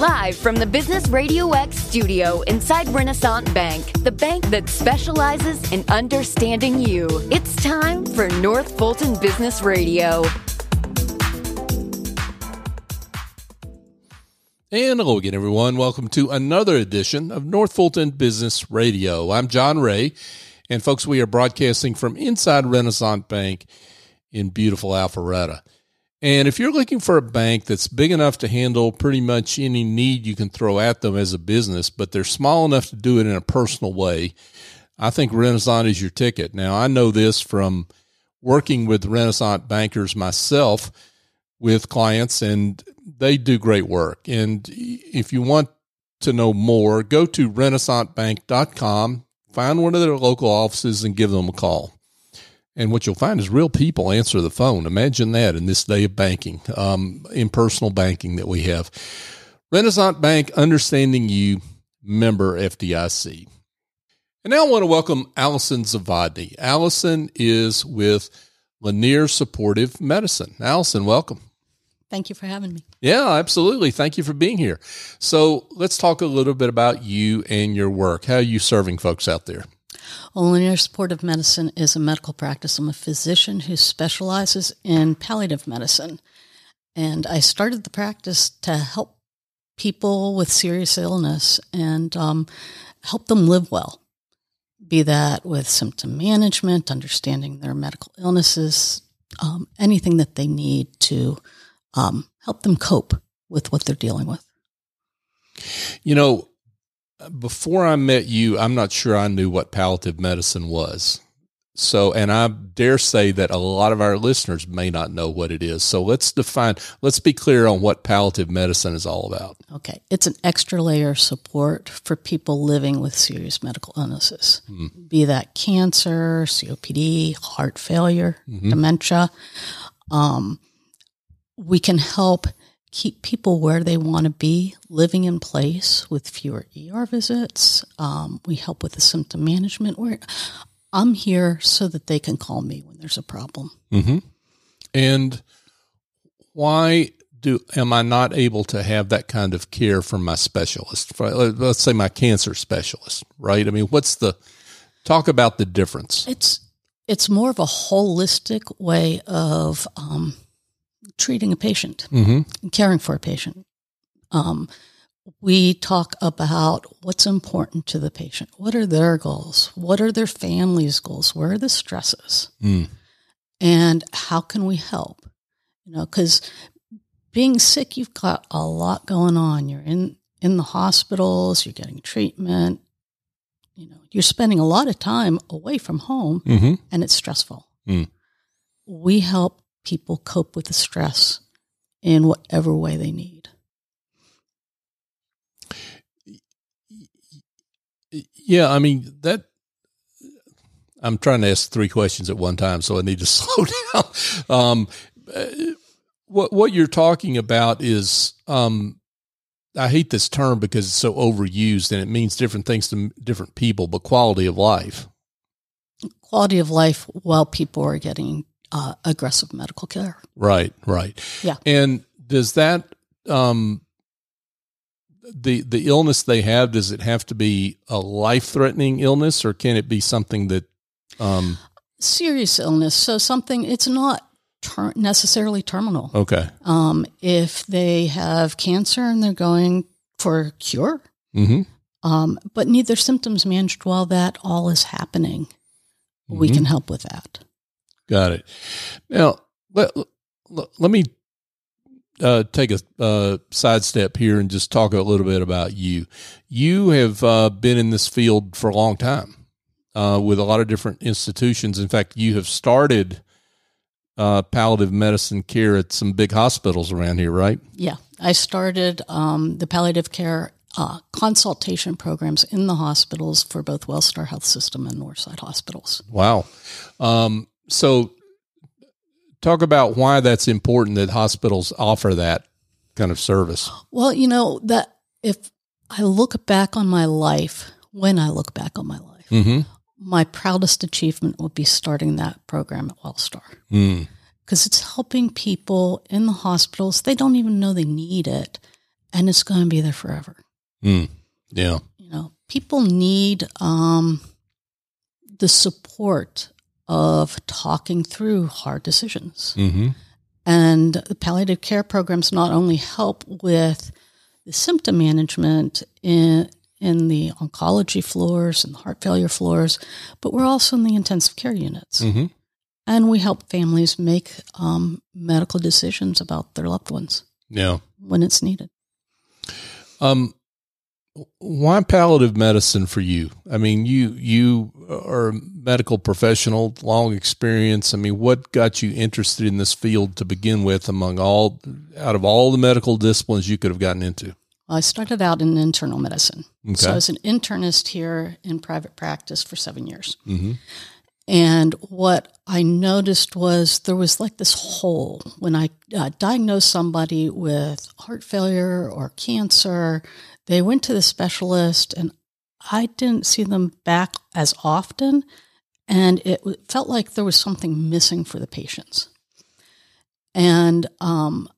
Live from the Business Radio X studio inside Renaissance Bank, the bank that specializes in understanding you. It's time for North Fulton Business Radio. And hello again, everyone. Welcome to another edition of North Fulton Business Radio. I'm John Ray. And folks, we are broadcasting from inside Renaissance Bank in beautiful Alpharetta. And if you're looking for a bank that's big enough to handle pretty much any need you can throw at them as a business, but they're small enough to do it in a personal way, I think Renaissance is your ticket. Now, I know this from working with Renaissance bankers myself with clients, and they do great work. And if you want to know more, go to renaissancebank.com, find one of their local offices, and give them a call. And what you'll find is real people answer the phone. Imagine that in this day of banking, um, impersonal banking that we have. Renaissance Bank, understanding you, member FDIC. And now I want to welcome Alison Zavodny. Alison is with Lanier Supportive Medicine. Alison, welcome. Thank you for having me. Yeah, absolutely. Thank you for being here. So let's talk a little bit about you and your work. How are you serving folks out there? Well, Lanier supportive medicine is a medical practice. I'm a physician who specializes in palliative medicine. And I started the practice to help people with serious illness and um, help them live well, be that with symptom management, understanding their medical illnesses, um, anything that they need to um, help them cope with what they're dealing with. You know, before I met you, I'm not sure I knew what palliative medicine was. So, and I dare say that a lot of our listeners may not know what it is. So let's define, let's be clear on what palliative medicine is all about. Okay. It's an extra layer of support for people living with serious medical illnesses, mm be that cancer, COPD, heart failure, mm-hmm. dementia. Um, we can help keep people where they want to be, living in place with fewer ER visits. Um, we help with the symptom management. Where I'm here so that they can call me when there's a problem. Mm-hmm. And why do am I not able to have that kind of care from my specialist? Let's say my cancer specialist, right? I mean, what's the talk about the difference? It's it's more of a holistic way of um, treating a patient, mm-hmm. caring for a patient. Um, we talk about what's important to the patient. What are their goals? What are their family's goals? Where are the stresses? Mm. And how can we help? You know, because being sick, you've got a lot going on. You're in in the hospitals. You're getting treatment. You know, you're spending a lot of time away from home, mm-hmm. and it's stressful. Mm. We help people cope with the stress in whatever way they need. Yeah, I mean that. I'm trying to ask three questions at one time, so I need to slow down. Um, what what you're talking about is, um, I hate this term because it's so overused and it means different things to different people, but quality of life. Quality of life while people are getting uh, aggressive medical care. Right, right. Yeah. And does that um, the the illness they have does it have to be a life threatening illness or can it be something that um, serious illness? So something it's not ter- necessarily terminal. Okay. Um, if they have cancer and they're going for a cure, mm-hmm. um, but need their symptoms managed while that all is happening, mm-hmm. we can help with that. Got it. Now, let, let, let me uh, take a uh, sidestep here and just talk a little bit about you. You have uh, been in this field for a long time uh, with a lot of different institutions. In fact, you have started uh, palliative medicine care at some big hospitals around here, right? Yeah. I started um, the palliative care uh, consultation programs in the hospitals for both Wellstar Health System and Northside hospitals. Wow. Um, so talk about why that's important that hospitals offer that kind of service. Well, you know that if I look back on my life, when I look back on my life, mm-hmm. my proudest achievement would be starting that program at Wellstar. Because mm. it's helping people in the hospitals. They don't even know they need it. and it's going to be there forever. Mm. Yeah. You know, people need um, the support of talking through hard decisions. Mm-hmm. And the palliative care programs not only help with the symptom management in in the oncology floors and the heart failure floors, but we're also in the intensive care units. Mm-hmm. And we help families make um, medical decisions about their loved ones Yeah. when it's needed. Um, why palliative medicine for you? I mean, you you are a medical professional, long experience. I mean, what got you interested in this field to begin with? Among all, out of all the medical disciplines you could have gotten into, I started out in internal medicine. So Okay. I was an internist here in private practice for seven years. mm-hmm. And what I noticed was there was like this hole when I uh, diagnosed somebody with heart failure or cancer. They went to the specialist, and I didn't see them back as often. And it felt like there was something missing for the patients. And um,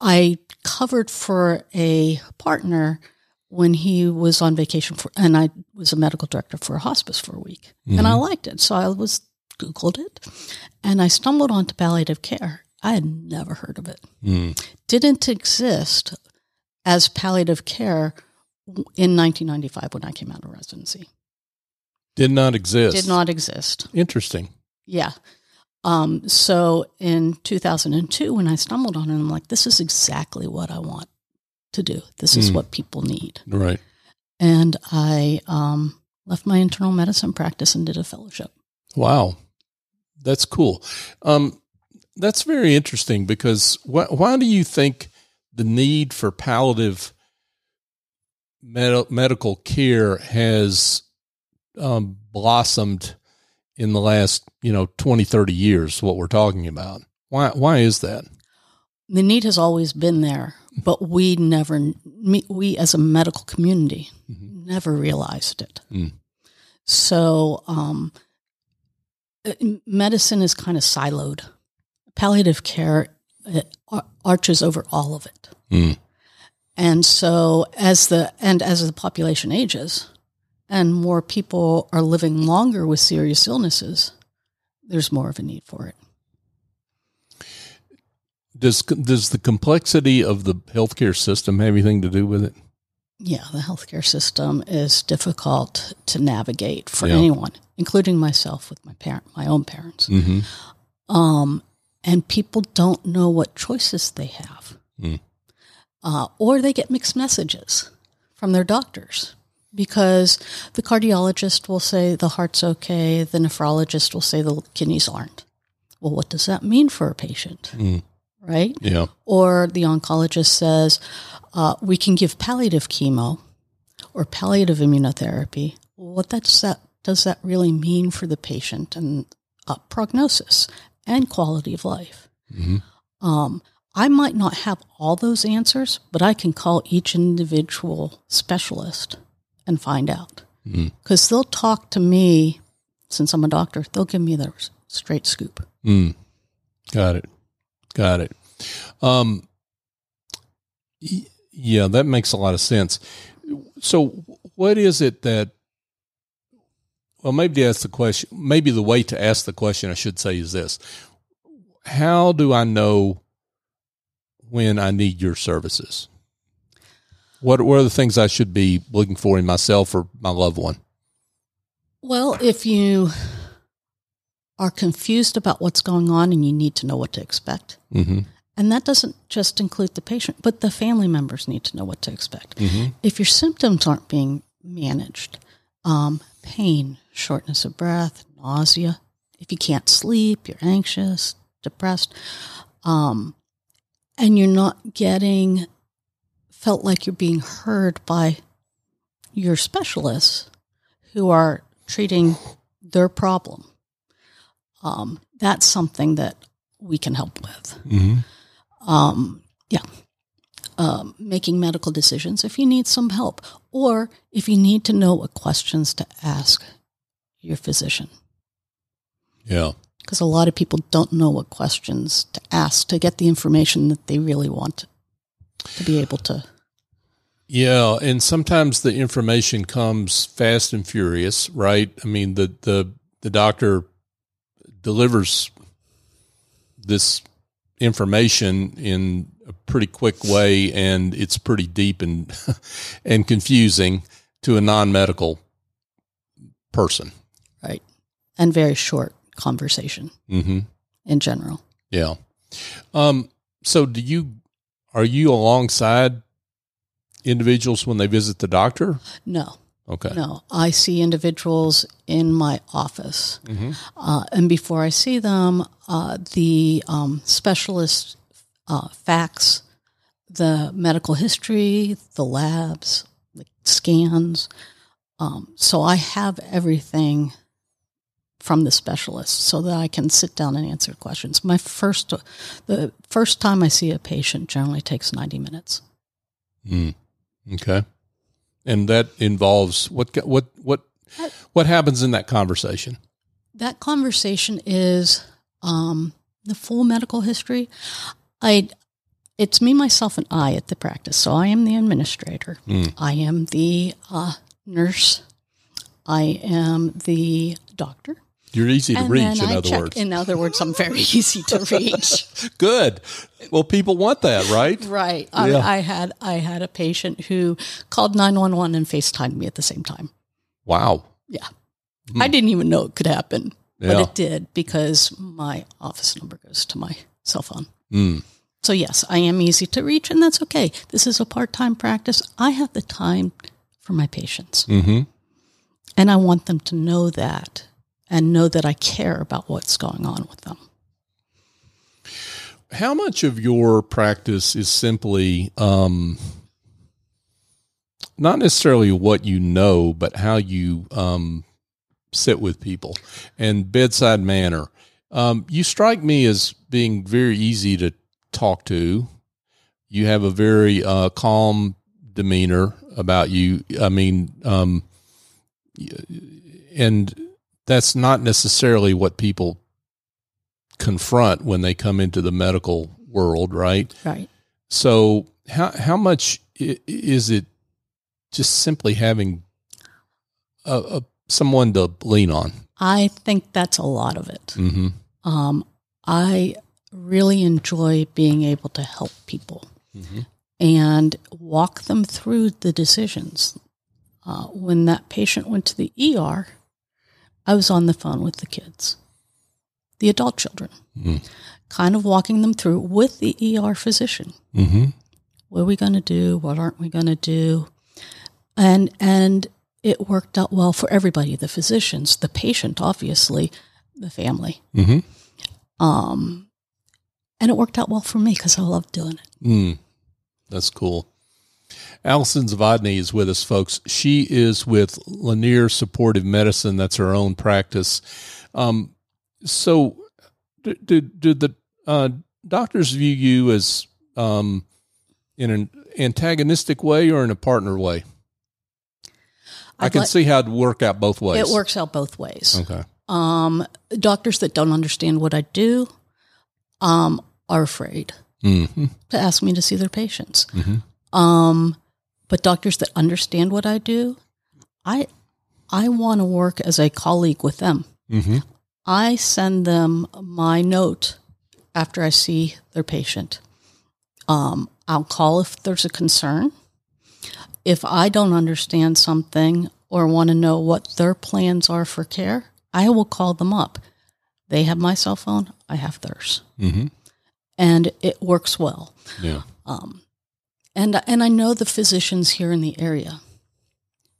I covered for a partner when he was on vacation for, and I was a medical director for a hospice for a week, and I liked it. So I was Googled it, and I stumbled onto palliative care. I had never heard of it. Mm. Didn't exist as palliative care in 1995 when I came out of residency. did not exist. Did not exist. Interesting. Yeah. Um, so in 2002, when I stumbled on it, I'm like, this is exactly what I want to do. This is Mm. what people need. Right. And I um, left my internal medicine practice and did a fellowship. Wow, that's cool. Um, that's very interesting because why, why do you think the need for palliative med- medical care has um, blossomed in the last, you know, 20, 30 years, what we're talking about? Why, why is that? The need has always been there, but we never, we as a medical community, never realized it. Mm. So, um, uh, medicine is kind of siloed. Palliative care it arches over all of it. Mm. And so as the and as the population ages and more people are living longer with serious illnesses, there's more of a need for it. Does, does the complexity of the healthcare system have anything to do with it? Yeah, the healthcare system is difficult to navigate for Yeah. anyone, including myself with my parent, my own parents. Mm-hmm. Um, and people don't know what choices they have, Mm. uh, or they get mixed messages from their doctors because the cardiologist will say the heart's okay, the nephrologist will say the kidneys aren't. Well, what does that mean for a patient, Mm. right? Yeah. Or the oncologist says, uh, we can give palliative chemo or palliative immunotherapy. What does that, does that really mean for the patient and uh, prognosis and quality of life? Mhm. Um, I might not have all those answers, but I can call each individual specialist and find out. Mm. Because they'll talk to me, since I'm a doctor, they'll give me the straight scoop. Mm. Got it. Got it. Um, yeah, that makes a lot of sense. So, what is it that? Well, maybe that's the question. Maybe the way to ask the question, I should say, is this: How do I know when I need your services? What What are the things I should be looking for in myself or my loved one? Well, if you are confused about what's going on and you need to know what to expect, Mm-hmm. and that doesn't just include the patient, but the family members need to know what to expect. Mm-hmm. If your symptoms aren't being managed, um, pain, shortness of breath, nausea, if you can't sleep, you're anxious, depressed, um, and you're not getting felt like you're being heard by your specialists who are treating their problem. Um, that's something that we can help with. Mm-hmm. Um, yeah. Um, making medical decisions if you need some help, or if you need to know what questions to ask your physician. Yeah. Because a lot of people don't know what questions to ask to get the information that they really want. to be able to. Yeah, and sometimes the information comes fast and furious, right? I mean, the the the doctor delivers this information in a pretty quick way, and it's pretty deep and and confusing to a non medical person, right? And very short conversation mm-hmm. in general. Yeah. Um. So, do you are you alongside individuals when they visit the doctor? No. Okay. No, I see individuals in my office, mm-hmm. uh, and before I see them, uh, the um, specialist uh, facts, the medical history, the labs, the scans. Um, so I have everything from the specialist so that I can sit down and answer questions. My first, the first time I see a patient generally takes ninety minutes. Mm. Okay and that involves what what what what happens in that conversation. That conversation is um, the full medical history. I it's me, myself, and I at the practice. So I am the administrator. Mm. I am the uh, nurse. I am the doctor. You're easy to and reach, in I other check. words. In other words, I'm very easy to reach. Good. Well, people want that, right? Right. Yeah. I, I, had I had a patient who called 911 and FaceTimed me at the same time. Wow. Yeah. Hmm. I didn't even know it could happen, yeah. but it did because my office number goes to my cell phone. Hmm. So, yes, I am easy to reach, and that's okay. This is a part time practice. I have the time for my patients. Mm-hmm. And I want them to know that and know that I care about what's going on with them. How much of your practice is simply um, not necessarily what you know, but how you um, sit with people and bedside manner? Um, you strike me as being very easy to talk to. You have a very uh, calm demeanor about you. I mean, um, and that's not necessarily what people confront when they come into the medical world, right? Right. So how how much is it just simply having a, a someone to lean on? I think that's a lot of it. Mm-hmm. Um, I really enjoy being able to help people mm-hmm. and walk them through the decisions. Uh, when that patient went to the ER, I was on the phone with the kids, the adult children, mm-hmm. kind of walking them through with the ER physician. Mm-hmm. What are we going to do? What aren't we going to do? And and it worked out well for everybody: the physicians, the patient, obviously, the family. Mm-hmm. Um, and it worked out well for me because I love doing it. Mm, that's cool. Alison Zavodny is with us, folks. She is with Lanier Supportive Medicine. That's her own practice. Um, so, do, do, do the uh, doctors view you as um, in an antagonistic way or in a partner way? I'd i can like, see how it work out both ways. It works out both ways. Okay. Um, doctors that don't understand what I do um, are afraid mm-hmm. to ask me to see their patients. Mm-hmm. Um, but doctors that understand what I do, I I want to work as a colleague with them. Mm-hmm. I send them my note after I see their patient. Um, I'll call if there's a concern. If I don't understand something or want to know what their plans are for care, I will call them up. They have my cell phone, I have theirs. Mm-hmm. And it works well. Yeah. Um, and and I know the physicians here in the area.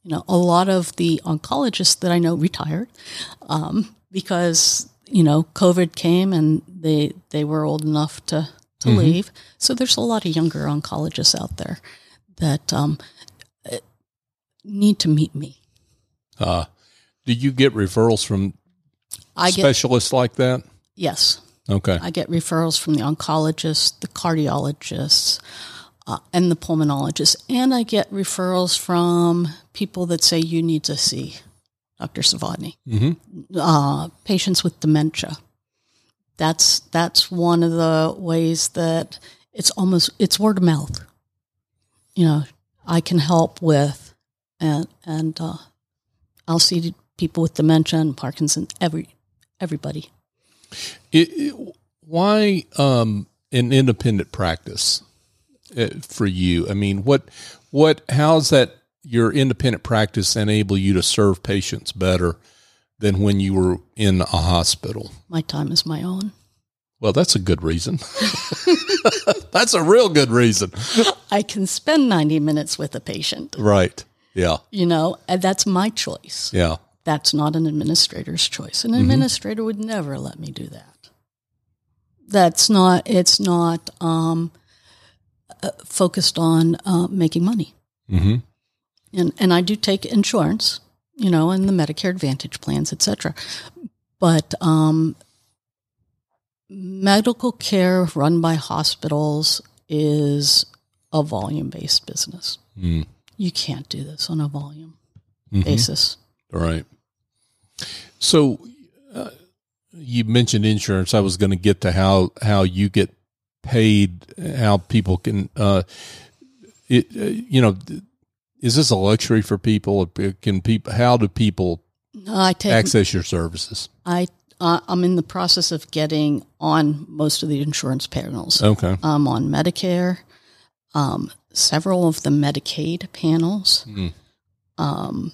You know, a lot of the oncologists that I know retired um, because you know COVID came and they they were old enough to to mm-hmm. leave. So there's a lot of younger oncologists out there that um, need to meet me. Uh, do you get referrals from I specialists get, like that? Yes. Okay. I get referrals from the oncologists, the cardiologists, uh, and the pulmonologist. And I get referrals from people that say you need to see Dr. Zavodny. Mm-hmm. Uh, patients with dementia. That's that's one of the ways that it's almost it's word of mouth. you know, I can help with, and and uh, I'll see people with dementia and Parkinson, every everybody. It, it, why um, an independent practice uh, for you? I mean, what what how's that your independent practice enable you to serve patients better than when you were in a hospital? My time is my own. Well, that's a good reason. that's a real good reason. I can spend 90 minutes with a patient. Right. Yeah. You know, and that's my choice. Yeah. That's not an administrator's choice. An administrator would never let me do that. That's not, it's not um, uh, focused on uh, making money. Mm-hmm. And, and I do take insurance, you know, and the Medicare Advantage plans, et cetera. But um, medical care run by hospitals is a volume based business. Mm. You can't do this on a volume Mhm. basis. All right. So uh, you mentioned insurance. I was going to get to how how you get paid, how people can, uh, it, uh, you know, is this a luxury for people? Can people? How do people take access your services? I uh, I'm in the process of getting on most of the insurance panels. Okay. I'm on Medicare, um, several of the Medicaid panels, Mm. um,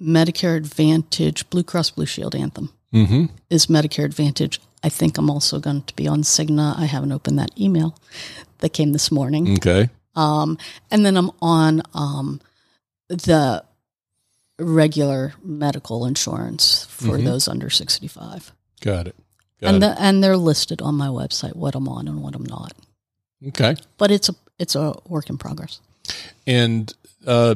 Medicare Advantage, Blue Cross Blue Shield Anthem Mm-hmm. is Medicare Advantage. I think I'm also going to be on Cigna. I haven't opened that email that came this morning. Okay. Um, and then I'm on um, the regular medical insurance for Mhm. those under 65. Got it. Got and the, and they're listed on my website what I'm on and what I'm not. okay. But it's a it's a work in progress. And uh,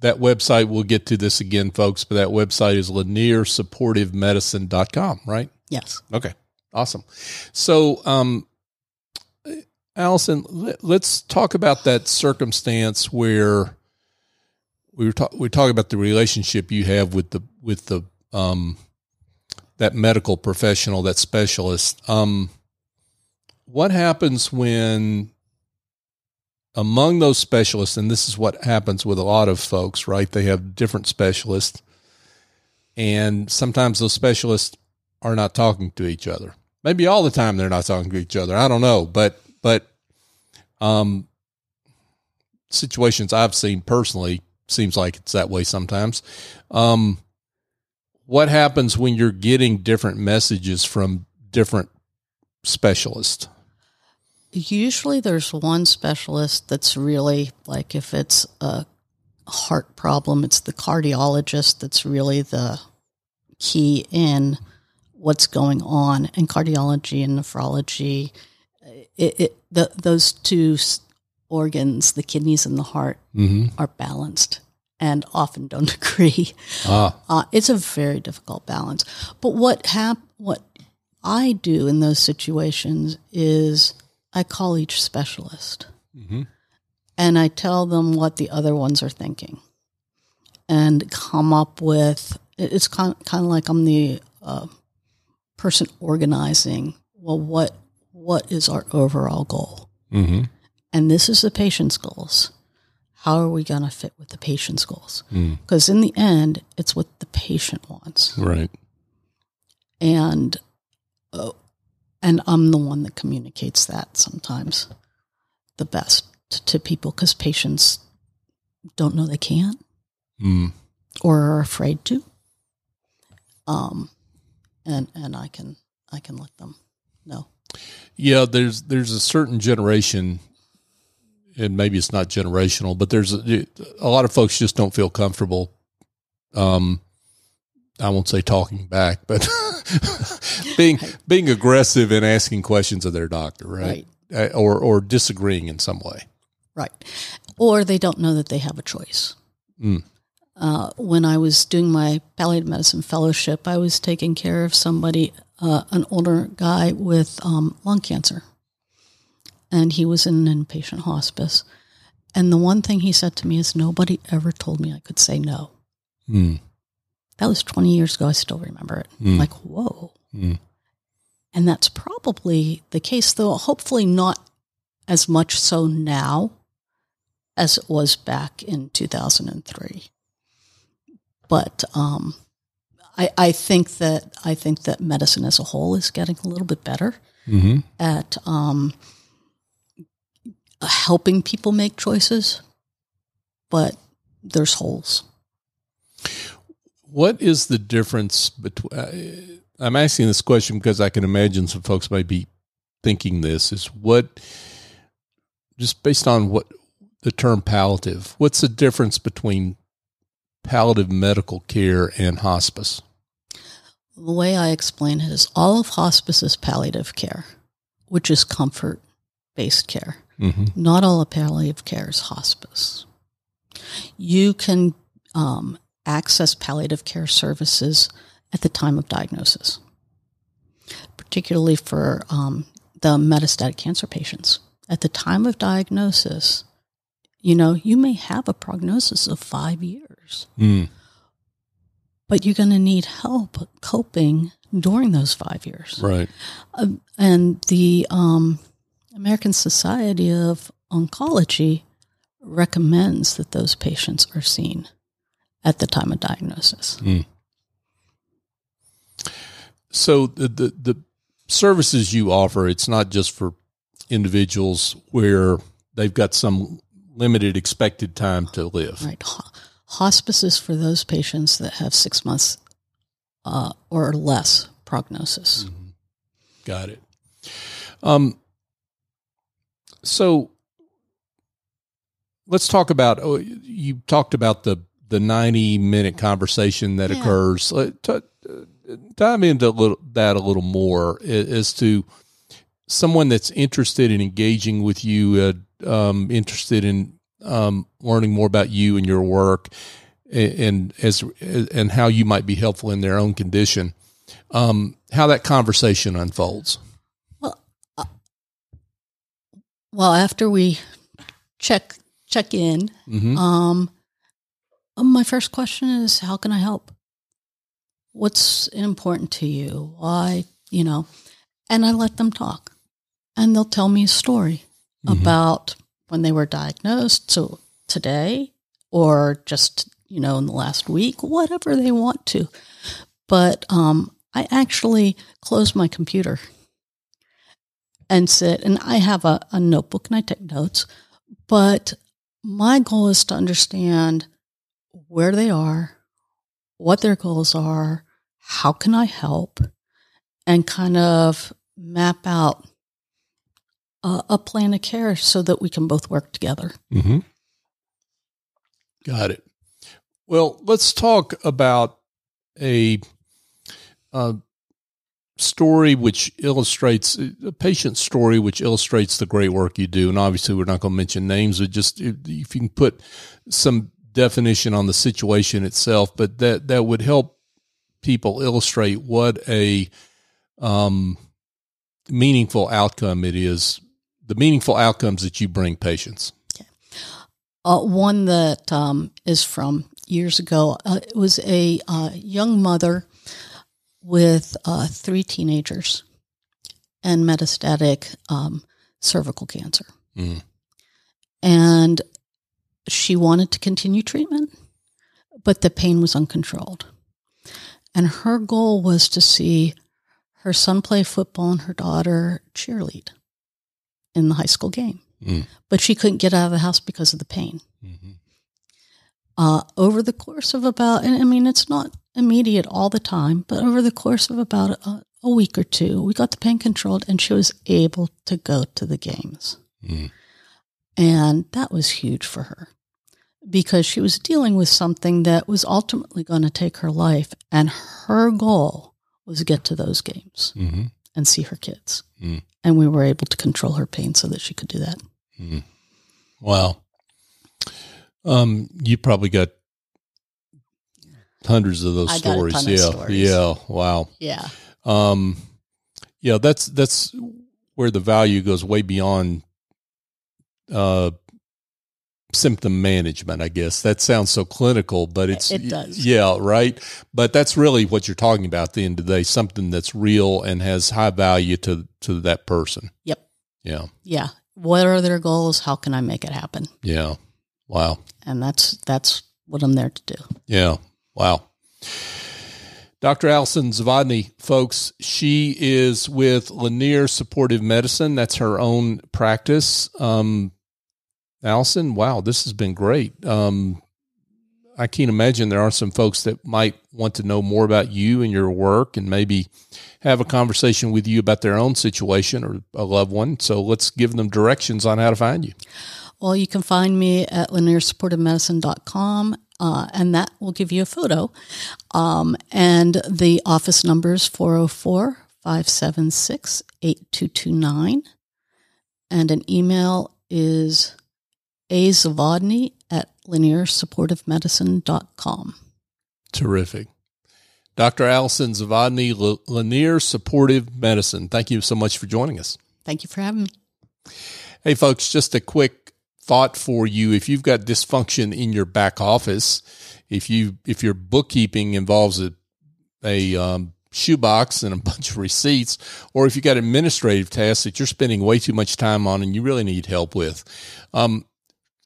that website, we'll get to this again, folks, but that website is laniersupportivemedicine.com, right? Yes. Okay. Awesome. So, um, Alison, let, let's talk about that circumstance where we were talk, we talk about the relationship you have with the with the um, that medical professional, that specialist. Um, what happens when among those specialists, and this is what happens with a lot of folks, right? They have different specialists, and sometimes those specialists are not talking to each other. Maybe all the time they're not talking to each other. I don't know, but but um, situations I've seen personally seems like it's that way sometimes. Um, what happens when you're getting different messages from different specialists? Usually there's one specialist that's really like if it's a heart problem, it's the cardiologist that's really the key in what's going on. And cardiology and nephrology, it, it the, those two organs, the kidneys and the heart, Mm-hmm. are balanced and often don't agree. Ah, Uh, it's a very difficult balance. But what hap- what I do in those situations is I call each specialist mm-hmm. and I tell them what the other ones are thinking and come up with it's kind kind of like I'm the uh, person organizing. Well, what what is our overall goal? Mm-hmm. And this is the patient's goals. How are we going to fit with the patient's goals? Mm. Because in the end, it's what the patient wants. Right. and uh, and I'm the one that communicates that sometimes the best to, people because patients don't know they can't Mm. or are afraid to. Um, and and I can I can let them know. Yeah, there's there's a certain generation, and maybe it's not generational, but there's a, a lot of folks just don't feel comfortable. Um, I won't say talking back, but being being aggressive and asking questions of their doctor, right? Uh, Or or disagreeing in some way. Right. Or they don't know that they have a choice. Mm. Uh, when I was doing my palliative medicine fellowship, I was taking care of somebody, uh, an older guy with um, lung cancer. And he was in an inpatient hospice. And the one thing he said to me is, Nobody ever told me I could say no. Mm. That was 20 years ago. I still remember it. Mm. Like, whoa. Mm. And that's probably the case, though, hopefully not as much so now as it was back in 2003. But um, I, I think that I think that medicine as a whole is getting a little bit better Mm-hmm. at um, helping people make choices, but there's holes. What is the difference between? Uh, I'm asking this question because I can imagine some folks might be thinking this is what, just based on what the term palliative, what's the difference between palliative medical care and hospice? The way I explain it is all of hospice is palliative care, which is comfort based care. Mm-hmm. Not all of palliative care is hospice. You can um, access palliative care services at the time of diagnosis, particularly for um, the metastatic cancer patients. At the time of diagnosis, you know, you may have a prognosis of five years, Mm. but you're going to need help coping during those five years. Right. Uh, and the um, American Society of Oncology recommends that those patients are seen at the time of diagnosis. So the, the the services you offer, it's not just for individuals where they've got some limited expected time to live. Right. Ho- Hospice is for those patients that have six months uh, or less prognosis. Got it. Um, so let's talk about. Oh, you talked about the the ninety minute conversation that Yeah. occurs. Uh, t- uh, dive into a little, that a little more as to someone that's interested in engaging with you, uh, um, interested in um, learning more about you and your work, a- and as and how you might be helpful in their own condition. Um, how that conversation unfolds. Well, uh, well, after we check check in, hmm Um, my first question is, how can I help? What's important to you? Why, you know, and I let them talk and they'll tell me a story Mhm. about when they were diagnosed. So today or just, you know, in the last week, whatever they want to. But, um, I actually close my computer and sit and I have a, a notebook and I take notes, but my goal is to understand where they are, what their goals are, how can I help, and kind of map out a, a plan of care so that we can both work together. Mm-hmm. Got it. Well, let's talk about a, uh story which illustrates a patient story which illustrates the great work you do. And obviously, we're not going to mention names, but just if you can put some definition on the situation itself, but that that would help people illustrate what a um, meaningful outcome it is. The meaningful outcomes that you bring patients. Uh, one that um, is from years ago. Uh, it was a uh, young mother with uh, three teenagers and metastatic um, cervical cancer. Mm. And she wanted to continue treatment, but the pain was uncontrolled. And her goal was to see her son play football and her daughter cheerlead in the high school game. Mm. But she couldn't get out of the house because of the pain. Mm-hmm. Uh, over the course of about, and I mean, it's not immediate all the time, but over the course of about a, a week or two, we got the pain controlled and she was able to go to the games. Mm. And that was huge for her because she was dealing with something that was ultimately going to take her life. And her goal was to get to those games Mm-hmm. and see her kids. Mm. And we were able to control her pain so that she could do that. Mm. Wow. Um, you probably got hundreds of those I stories. yeah. stories. Yeah. Wow. Yeah. Um, yeah, that's, that's where the value goes way beyond, uh, symptom management, I guess. That sounds so clinical, but it's, It does. yeah, right. But that's really what you're talking about at the end of the day, something that's real and has high value to, to that person. Yep. Yeah. Yeah. what are their goals? How can I make it happen? Yeah. Wow. And that's that's what I'm there to do. Yeah. Wow. Dr. Alison Zavodny, folks, she is with Lanier Supportive Medicine. That's her own practice. Um, Alison, wow, this has been great. Um, I can't imagine there are some folks that might want to know more about you and your work and maybe have a conversation with you about their own situation or a loved one. So let's give them directions on how to find you. Well, you can find me at laniersupportivemedicine.com, uh, and that will give you a photo. Um, and the office number is 404 576 8229. And an email is azavodny at laniersupportivemedicine.com. Terrific. Dr. Alison Zavodny, Lanier Supportive Medicine. Thank you so much for joining us. Thank you for having me. Hey, folks, just a quick thought for you. If you've got dysfunction in your back office, if you if your bookkeeping involves a a um, shoebox and a bunch of receipts, or if you've got administrative tasks that you're spending way too much time on and you really need help with, um,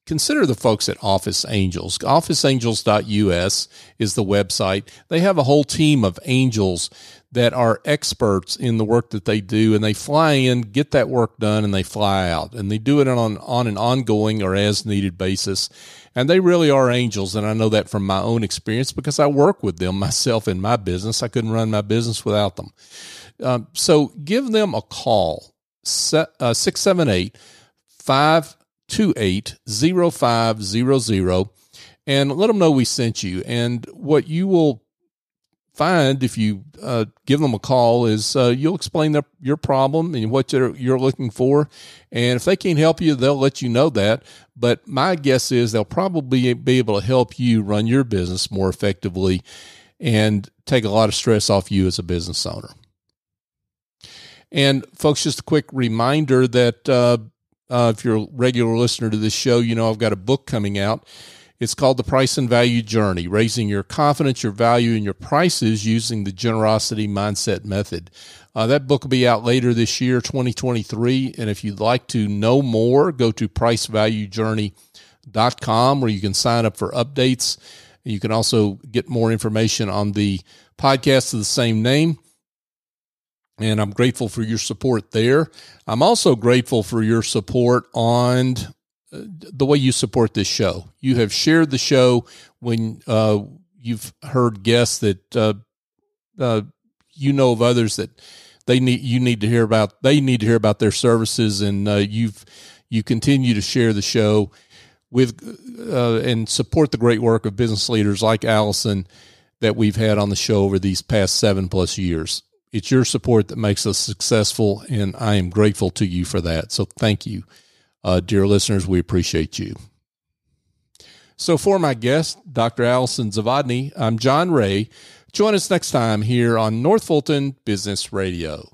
consider the folks at Office Angels. OfficeAngels.us is the website. They have a whole team of angels that are experts in the work that they do and they fly in, get that work done and they fly out and they do it on, on an ongoing or as needed basis. And they really are angels. And I know that from my own experience because I work with them myself in my business. I couldn't run my business without them. Um, so give them a call, uh, 678 528 0500 and let them know we sent you. And what you will find if you uh, give them a call is uh, you'll explain their, your problem and what you're, you're looking for. And if they can't help you, they'll let you know that. But my guess is they'll probably be able to help you run your business more effectively and take a lot of stress off you as a business owner. And folks, just a quick reminder that uh, uh if you're a regular listener to this show, you know I've got a book coming out it's called The Price and Value Journey Raising Your Confidence, Your Value, and Your Prices Using the Generosity Mindset Method. Uh, that book will be out later this year, 2023. And if you'd like to know more, go to pricevaluejourney.com where you can sign up for updates. You can also get more information on the podcast of the same name. And I'm grateful for your support there. I'm also grateful for your support on the way you support this show. You have shared the show when uh, you've heard guests that uh, uh, you know of others that they need you need to hear about. They need to hear about their services, and uh, you've you continue to share the show with uh, and support the great work of business leaders like Alison that we've had on the show over these past seven plus years. It's your support that makes us successful, and I am grateful to you for that. So thank you. Uh, dear listeners, we appreciate you. So, for my guest, Dr. Alison Zavodny, I'm John Ray. Join us next time here on North Fulton Business Radio.